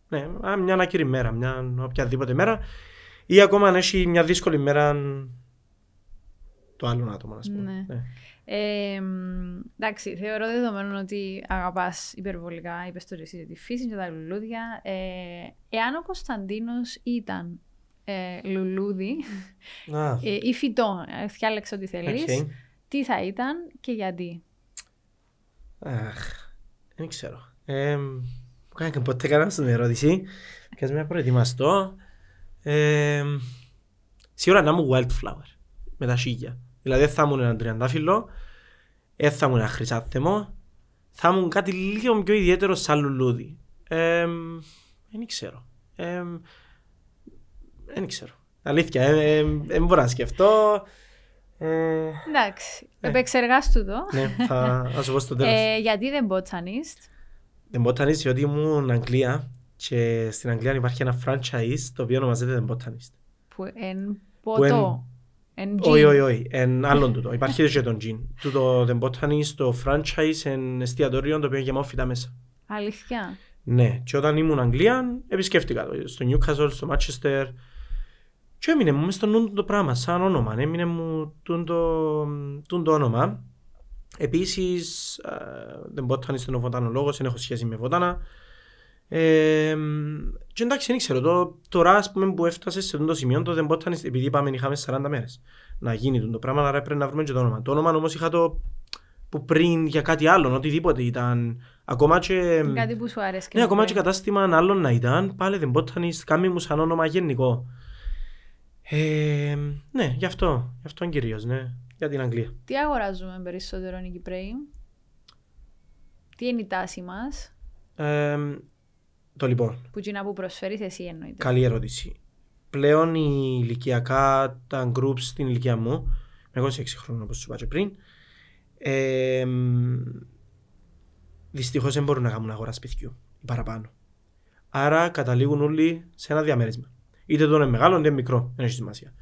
ναι, α, μια άκυρη μέρα, μια οποιαδήποτε μέρα. Ή ακόμα αν έχει μια δύσκολη μέρα το άλλο άτομο, ας πούμε. Ναι. Ναι. Ε, μ, εντάξει, θεωρώ δεδομένο ότι αγαπάς υπερβολικά, είπες το εσύ, τη φύση και τα λουλούδια. Ε, εάν ο Κωνσταντίνος ήταν ε, λουλούδι Α, ε, ή φυτό, ε, διάλεξε ό,τι θέλεις, οκ. τι θα ήταν και γιατί; Αχ, δεν ξέρω. Ε, μου 'κανε ποτέ κανένας τζείνη την ερώτηση. Πιας με προετοιμαστώ. Ε, σίγουρα να ήμουν wildflower με τα σίουρα. Δηλαδή δεν θα ήμουν ένα τριαντάφυλλο, δεν θα ήμουν ένα χρυσάνθεμο, θα ήμουν κάτι λίγο πιο ιδιαίτερο σαν λουλούδι. Ε, δεν ξέρω. Ε, δεν ξέρω. Αλήθεια, ε, ε, δεν μπορώ να σκεφτώ. Ε, Εντάξει, Ε. επεξεργάστου το. ναι, θα, θα σου πω στο τέλος. Ε, γιατί δεν botanist; The Botanist, διότι ήμουν Αγγλία και στην Αγγλία υπάρχει ένα franchise το οποίο ονομάζεται The Botanist. Που εν Που ποτό. Εν Όχι, gin. όχι, όχι. Εν άλλον τούτο. Υπάρχει και τον Gin. Τούτο The Botanist, το franchise, εν εστιατόριο το οποίο είναι γεμάτο φυτά μέσα. Αλήθεια. Ναι, και όταν ήμουν Αγγλία, επισκέφτηκα το. Στο Newcastle, στο Manchester. Και έμεινε μου μες στο νου του το πράγμα, σαν όνομα. Έμεινε μου τούν το, τούν το όνομα. Επίσης, ε, The Botanist είναι ο βοτανολόγος, δεν έχω σχέση με βότανα. Ε, και εντάξει, δεν ξέρω. Το, τώρα, ας πούμε, που έφτασες σε αυτό το σημείο, το The Botanist, επειδή είπαμε είχαμε 40 μέρες να γίνει τούτο το πράγμα, άρα πρέπει να βρούμε και το όνομα. Το όνομα όμως είχα το που πριν για κάτι άλλο, οτιδήποτε ήταν. Ακόμα και... Κάτι που σου αρέσει. Ναι, ακόμα και κατάστημα άλλων να ήταν, πάλι δεν Botanist, κάνει μου σαν όνομα γενικό. Ε, ναι, γι' αυτό, γι' αυτό κυρίως, ναι, για την Αγγλία. Τι αγοράζουμε περισσότερο οι Κυπρέοι. Τι είναι η τάση μας, Ε, το λοιπόν, που είναι που προσφέρεις εσύ εννοείται. καλή ερώτηση. Πλέον οι ηλικιακά, τα groups στην ηλικία μου, εγώ σε 6 χρόνια όπως σου είπα και πριν, ε, δυστυχώς δεν μπορούν να κάνουν αγορά σπιτιού ή παραπάνω. Άρα καταλήγουν όλοι σε ένα διαμέρισμα. Είτε το είναι μεγάλο είτε μικρό, δεν έχει σημασία.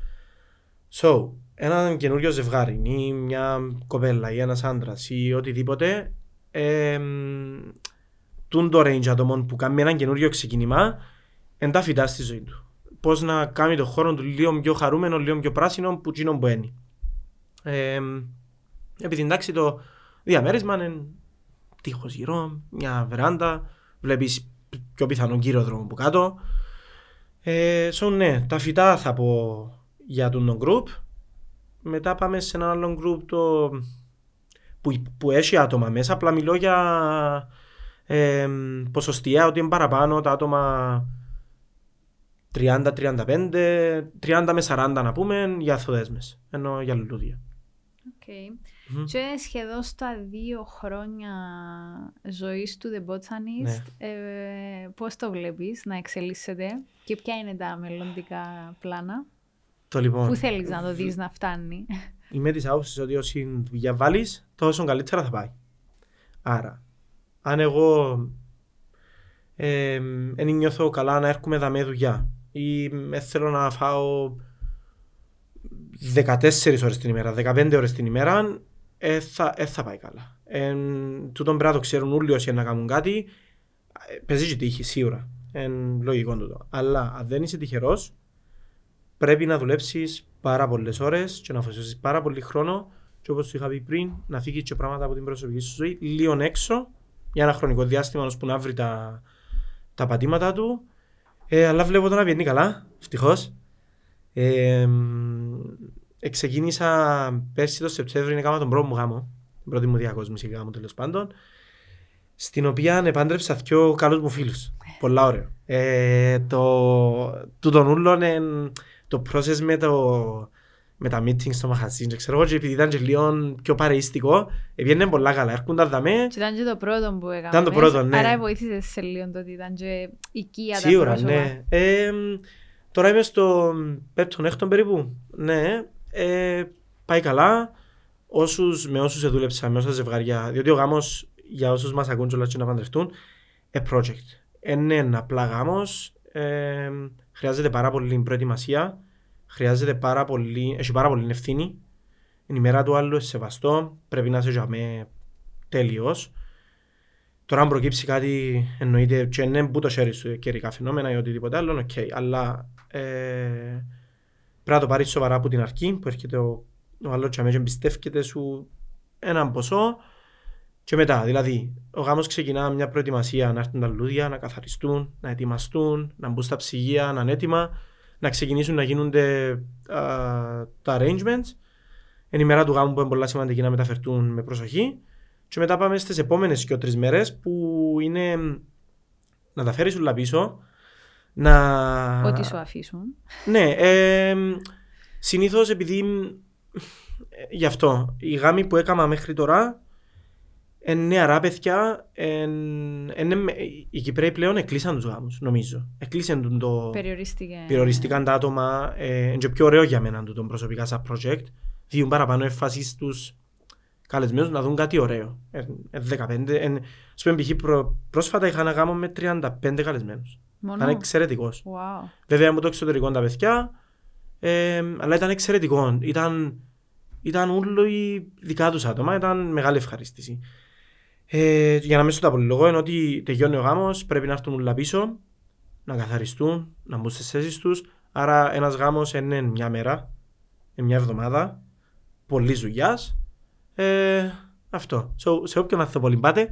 So, ένα καινούριο ζευγάρι ή μια κοπέλα ή ένας άντρας ή οτιδήποτε ε, τούν το range ατόμων που κάνει ένα καινούριο ξεκίνημα εν τα φυτά στη ζωή του. Πώς να κάνει το χώρο του λίγο πιο χαρούμενο, λίγο πιο πράσινο που τσίνο που είναι. Ε, επειδή εντάξει το διαμέρισμα είναι τείχος γύρω, μια βεράντα, βλέπεις πιο πιθανόν κύριο δρόμο από κάτω. Ε, so, ναι, τα φυτά θα πω για τον group. Μετά πάμε σε ένα άλλο group το, που, που έχει άτομα μέσα. Απλά μιλώ για ε, ποσοστιαία ότι είναι παραπάνω τα άτομα 30-35, 30 με 40 να πούμε για αθοδέσμες, ενώ για λουλούδια. Okay. Μμμ. Και σχεδόν στα δύο χρόνια ζωής του The Botanist, Ναι. ε, πώς το βλέπεις να εξελίσσεται και ποια είναι τα μελλοντικά πλάνα, Το λοιπόν, πού θέλεις να το δεις να φτάνει; είμαι της άποψης ότι όση δουλειά βάλεις, τόσο καλύτερα θα πάει. Άρα, αν εγώ δεν νιώθω καλά να έρχομαι δαμέ δουλειά ή ε, θέλω να φάω 14 ώρες την ημέρα, 15 ώρες την ημέρα, ε, θα, ε, θα πάει καλά. Ε, τούτον πρέπει να το ξέρουν όλοι όσοι να κάνουν κάτι. Ε, παίζει και τύχη, σίγουρα. εν λογικό τούτο. Αλλά αν δεν είσαι τυχερός, πρέπει να δουλέψεις πάρα πολλές ώρες και να αφοσιώσεις πάρα πολύ χρόνο. Και όπως σου είχα πει πριν, να φύγεις και πράγματα από την προσωπική σου ζωή λίγο έξω για ένα χρονικό διάστημα ώσπου να βρει τα, τα πατήματα του. Ε, αλλά βλέπω τώρα να βγαίνει καλά, ευτυχώς. Ε, ξεκίνησα πέρσι το Σεπτέμβριο, είναι κάμα τον πρώτο μου γάμο, την πρώτη μου διακόσμηση γάμο τέλος πάντων, στην οποία επάντρεψα δύο καλούς μου φίλους. Πολλά ωραία. Ε, το, του τον ούλον, το process με, το, με τα meetings στο μαχαζί, ξέρω εγώ, και επειδή ήταν και λίγο πιο παρεϊστικό, πήγαινε πολλά καλά, έρχονταν δαμέ. Και ήταν και το πρώτο που έκαμε. Ήταν το πρώτο, ναι. Άρα βοήθησες σε λίγο το ότι ήταν και οικία τα Σίγουρα, πρόσωπα. ναι. Ε, τώρα είμαι στο πέπτον, έκτον περίπου. Ναι, ε, πάει καλά. Όσους, με όσους δούλεψα, με όσα ζευγάρια, διότι ο γάμος για όσους μας ακούν κιόλας και να παντρευτούν, ε, project. Είναι ένα απλά γάμος, ε, χρειάζεται πάρα πολύ προετοιμασία, χρειάζεται πάρα πολύ, έχει πάρα πολύ ευθύνη. Είναι η μέρα του άλλου, είσαι σεβαστό, πρέπει να είσαι για με τέλειος. Τώρα αν προκύψει κάτι εννοείται και είναι που το χέρι σου καιρικά φαινόμενα ή οτιδήποτε άλλο, οκ. Αλλά ε, πρέπει να το πάρεις σοβαρά από την αρχή που έρχεται ο, ο άλλος και αμέσως εμπιστεύκεται σου έναν ποσό και μετά, δηλαδή, ο γάμος ξεκινά μια προετοιμασία να έρθουν τα λουλούδια, να καθαριστούν, να ετοιμαστούν, να μπουν στα ψυγεία, να είναι έτοιμα, να ξεκινήσουν να γίνονται α, τα arrangements. Είναι η μέρα του γάμου που είναι πολλά σημαντική να μεταφερθούν με προσοχή. Και μετά πάμε στις επόμενες και τρεις μέρες που είναι να τα φέρεις όλα πίσω, να... Ό,τι σου αφήσουν. Ναι, ε, συνήθως επειδή ε, γι' αυτό οι γάμοι που έκανα μέχρι τώρα είναι νεαρά παιδιά, εν- είναι με- οι Κυπρέοι πλέον εκλείσαν τους γάμους, νομίζω. Εκλείσαν τον το... Περιορίστηκε. Περιοριστήκαν τα άτομα, ε, είναι και πιο ωραίο για μένα το προσωπικά σαν project. Διούν παραπάνω έμφαση στους καλεσμένους να δουν κάτι ωραίο. Ε, ε, 15, ε, ας πούμε π.χ. προ, πρόσφατα είχα ένα γάμο με 35 καλεσμένους. Μόνο; Ήταν εξαιρετικός. Wow. Βέβαια από το εξωτερικό τα παιδιά, ε, αλλά ήταν εξαιρετικό. Ήταν, ήταν όλοι δικά τους άτομα, ήταν μεγάλη ευχαρίστηση. Ε, για να μην σου τα πολυλογώ, είναι ότι τελειώνει ο γάμος, πρέπει να έρθουν όλα πίσω, να καθαριστούν, να μπουν στις θέσεις τους. Άρα ένας γάμος είναι μια μέρα, είναι μια εβδομάδα, πολλής δουλειάς. Ε, αυτό. Σε, σε όποιον ανθοπολί πάτε,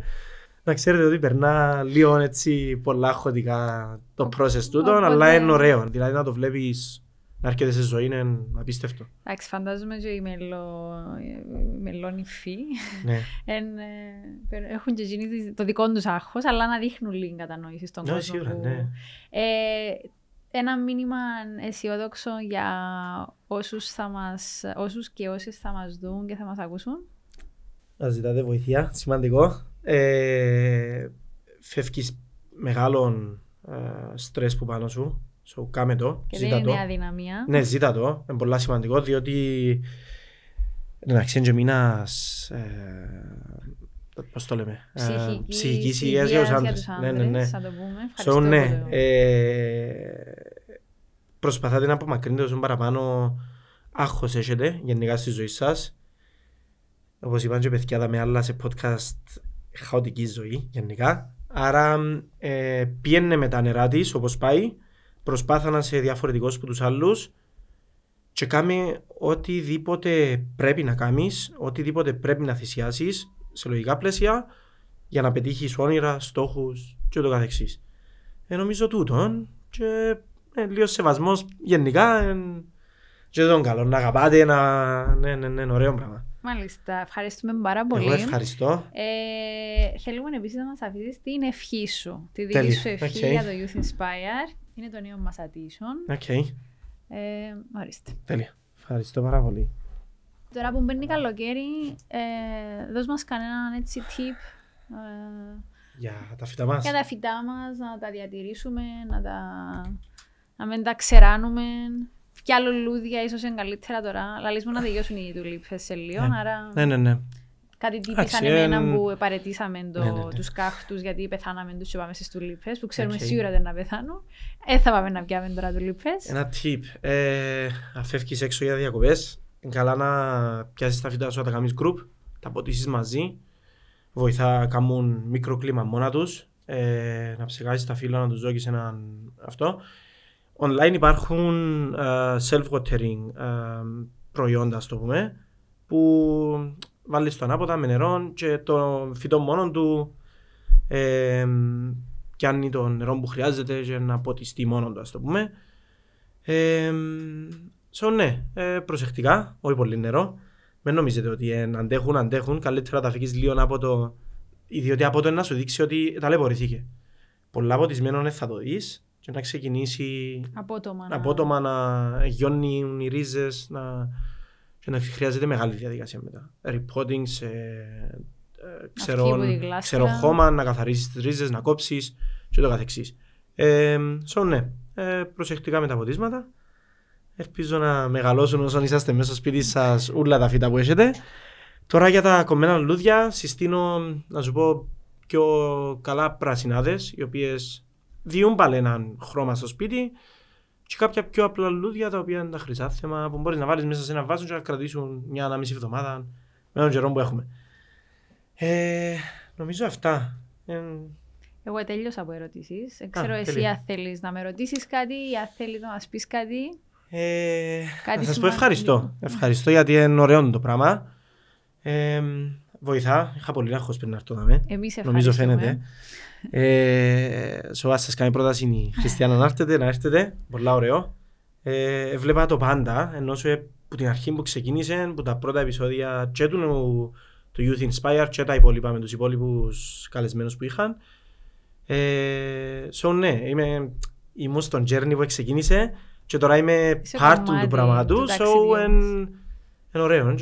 να ξέρετε ότι περνά λίγο έτσι πολλά χωτικά το process τούτο, Οπότε- αλλά είναι ωραίο. Δηλαδή να το βλέπεις να έρχεται σε ζωή είναι απίστευτο. Εντάξει, φαντάζομαι και οι μελο... οι μελόνυφοι ναι. εν, ε, πε- έχουν και εκείνοι το δικό τους άγχος, αλλά να δείχνουν λίγη κατανόηση στον Ναι, κόσμο. σίγουρα, που- ναι. Ε, ένα μήνυμα αισιόδοξο για όσους, θα μας, όσους και όσες θα μας δουν και θα μας ακούσουν. Να ζητάτε βοήθεια, σημαντικό. Ε, φεύγεις μεγάλων ε, στρες που πάνω σου. So, κάμε το, Και δεν ζήτα είναι το. αδυναμία. Ναι, ζήτα το. Είναι πολύ σημαντικό διότι εντάξει, είναι και μήνας ε, πώς το λέμε, ε, Ψυχικής, ψυχικής υγείας για τους άντρες. Ναι, ναι, ναι. Θα το πούμε. So, Ευχαριστώ ναι, που το- ε, προσπαθάτε να απομακρύνετε όσο παραπάνω άγχος έχετε γενικά στη ζωή σας. Όπως είπαν και παιδιά τα με άλλα σε podcast χαοτική ζωή γενικά. Άρα ε, πιένε με τα νερά της όπως πάει, προσπάθα να είσαι διαφορετικός από τους άλλους και κάμε οτιδήποτε πρέπει να κάνεις, οτιδήποτε πρέπει να θυσιάσεις σε λογικά πλαίσια για να πετύχεις όνειρα, στόχους και ούτω καθεξής. Ε, νομίζω τούτον και ε, λίγος σεβασμός γενικά ε, και τον καλό να αγαπάτε, να... ναι, ναι, ναι, είναι ωραίο πράγμα. Μάλιστα, ευχαριστούμε πάρα πολύ. Εγώ ευχαριστώ. Ε, θέλουμε επίσης να μας αφήσεις την ευχή σου. Τη δική Τέλεια. σου ευχή Οκ. για το Youth Inspire. Είναι το νέο μας addition. Ok, Ε, ορίστε. τέλεια. Ευχαριστώ πάρα πολύ. Τώρα που μπαίνει καλοκαίρι, ε, δώσ' μας κανέναν έτσι tip ε, Για τα φυτά μας. για τα φυτά μας, να τα διατηρήσουμε, να, τα, να μην τα ξεράνουμε. Κι άλλο λουλούδια ίσως είναι καλύτερα τώρα. Λαλείς μου να τελειώσουν οι τουλίπες σε λίγο, Ναι. άρα Ναι, ναι, ναι. Κάτι τύπησαν Εντάξει, εμένα εν- που παρετήσαμε το, Ναι, ναι, ναι. τους κάχτους γιατί πεθάναμε τους και πάμε στις τουλίπες που ξέρουμε Οκ. σίγουρα δεν να πεθάνουν. Ε, θα πάμε να πιάμε τώρα τουλίπες. Ένα tip. Ε, αν φεύγεις έξω για διακοπές, είναι καλά να πιάσεις τα φυτά σου, να τα κάνεις group, τα ποτίσεις μαζί. Βοηθά να κάνουν μικροκλίμα μόνα τους ε, να ψεκάσεις τα φύλλα, να τους δώσεις έναν αυτό. Online υπάρχουν ε, self-watering ε, προϊόντα, ας το πούμε, που βάλεις το ανάποτα με νερό και το φυτό μόνο του ε, πιάνει το νερό που χρειάζεται και να ποτιστεί μόνο του, ας το πούμε. Ε, so, ναι, ε, προσεκτικά, όχι πολύ νερό. Μην νομίζετε ότι ε, αντέχουν, αντέχουν. Καλύτερα τα φύγεις λίγο από το... Διότι από το να σου δείξει ότι ταλαιπωρηθήκε. Πολλά ποτισμένο θα το δεις και να ξεκινήσει Απότομα. να- απότομα να γιώνουν οι ρίζες να... και να χρειάζεται μεγάλη διαδικασία μετά. Reporting σε ε, ξερό, από τη γλάστρα. ξερό χώμα, να καθαρίσεις τις ρίζες, να κόψεις και το καθεξής. Ε, so, ναι, ε, προσεκτικά με τα ποτίσματα. Ελπίζω να μεγαλώσουν όσον είσαστε μέσα στο σπίτι σας όλα τα φύτα που έχετε. Τώρα για τα κομμένα λουλούδια συστήνω να σου πω πιο καλά πρασινάδες οι οποίες διούν πάλι έναν χρώμα στο σπίτι και κάποια πιο απλά λουλούδια τα οποία είναι τα χρυσάθεμα που μπορείς να βάλεις μέσα σε ένα βάζο και να κρατήσουν μια ανάμιση εβδομάδα με τον καιρό που έχουμε. Ε, νομίζω αυτά. Ε, Εγώ τέλειωσα από ερωτήσεις. Δεν ξέρω εσύ τέλεια. αν θέλεις να με ρωτήσεις κάτι ή αν θέλεις να μας πεις κάτι. Ε, Κάτι να σας πω σημαντικό. ευχαριστώ. Ευχαριστώ γιατί είναι ωραίο το πράγμα. Ε, βοηθά. Είχα πολύ άγχος πριν να έρθω δαμέ. Εμείς Νομίζω φαίνεται. Ε, so, ας σας κάνει πρόταση η Χριστιανά να έρθετε, να έρθετε. Πολλά ωραίο. Ε, έβλεπα το πάντα, ενώ σου ε, που την αρχή που ξεκίνησε, που τα πρώτα επεισόδια και του, του Youth Inspire και τα υπόλοιπα με τους υπόλοιπους καλεσμένους που είχαν. Ε, so, ναι, είμαι, ήμουν στον journey που ξεκίνησε και τώρα είμαι Είσαι part του κομμάτι πράγματου. του So, ταξιδιού μας. εν- είναι ωραίο.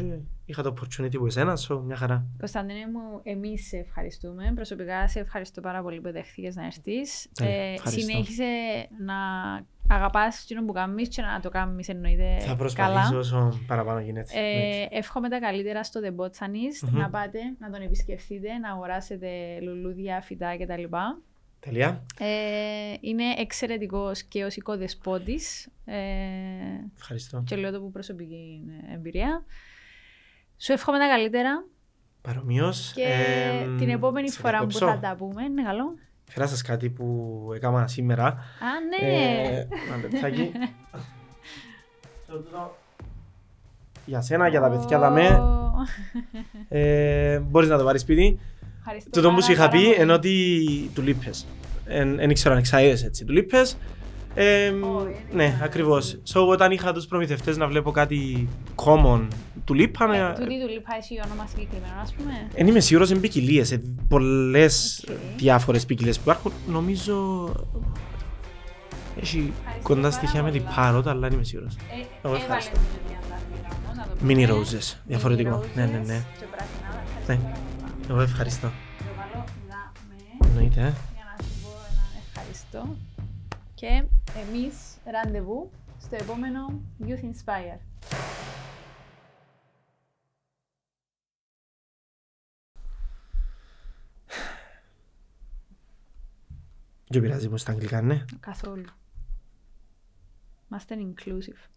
Και Είχα το opportunity που εσένα, so, μια χαρά. Κωνσταντίνε μου, εμείς σε ευχαριστούμε. Προσωπικά σε ευχαριστώ πάρα πολύ που δέχτηκε να έρθεις. Ε, ευχαριστώ. συνέχισε να αγαπάς το που κάνεις και να το κάνεις εννοείται Θα καλά. προσπαθήσω όσο παραπάνω γίνεται. Ε, εύχομαι τα καλύτερα στο The Botanist. Μμμ. Να πάτε, να τον επισκεφτείτε, να αγοράσετε λουλούδια, φυτά κτλ. Τελεία. Ε, είναι εξαιρετικός και ως οικοδεσπότης ε, Ευχαριστώ. και λέω το που προσωπική εμπειρία. Σου εύχομαι τα καλύτερα Παρομοίως. και εμ, την επόμενη σε φορά που διακόψω. θα τα πούμε, είναι καλό. Φέρα σας κάτι που έκανα σήμερα. Α, ναι! Ε, Ένα λεπτάκι. Το τούτο Για σένα, για τα παιδιά τα με. Ω, Ε, μπορείς να το πάρεις σπίτι. ευχαριστώ Το που πάρα, σου είχα πάρα πει πολύ. ενώ ότι τουλίπες. Δεν ήξερα αν εξαείδες έτσι τουλίπες. Ε, Όχι, ναι, είναι ακριβώς. So, όταν είχα τους προμηθευτές να βλέπω κάτι common τουλίπα, Ε, να- Τούτη του λίπα έχει όνομα συγκεκριμένο, ας πούμε. Δεν είμαι σίγουρος είναι ποικιλίες, ε, πολλές Οκ. διάφορες ποικιλίες που υπάρχουν. Νομίζω έχει κοντά πάρα στοιχεία με την πολλά. πάροτ, αλλά δεν είμαι σίγουρος. Ε, Εγώ έβαλε ευχαριστώ. το μια αντάρτηρα όμως, να το Mini πούμε. roses, διαφορετικό. Mini Ναι, ναι, roses ναι. και πράσινα, ευχαριστώ Ναι. πάρα πολλά. Εγώ ευχαριστώ. Το βάλω να με Εννοείται, ε. για να σου πω ένα ευχαριστώ. Και εμείς ραντεβού στο επόμενο Youth Inspire. Δεν πειράζει μου στα αγγλικά, ναι. Καθόλου. Είμαστε inclusive.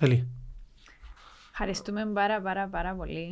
Τέλει. Ευχαριστούμε πάρα πάρα πάρα πολύ.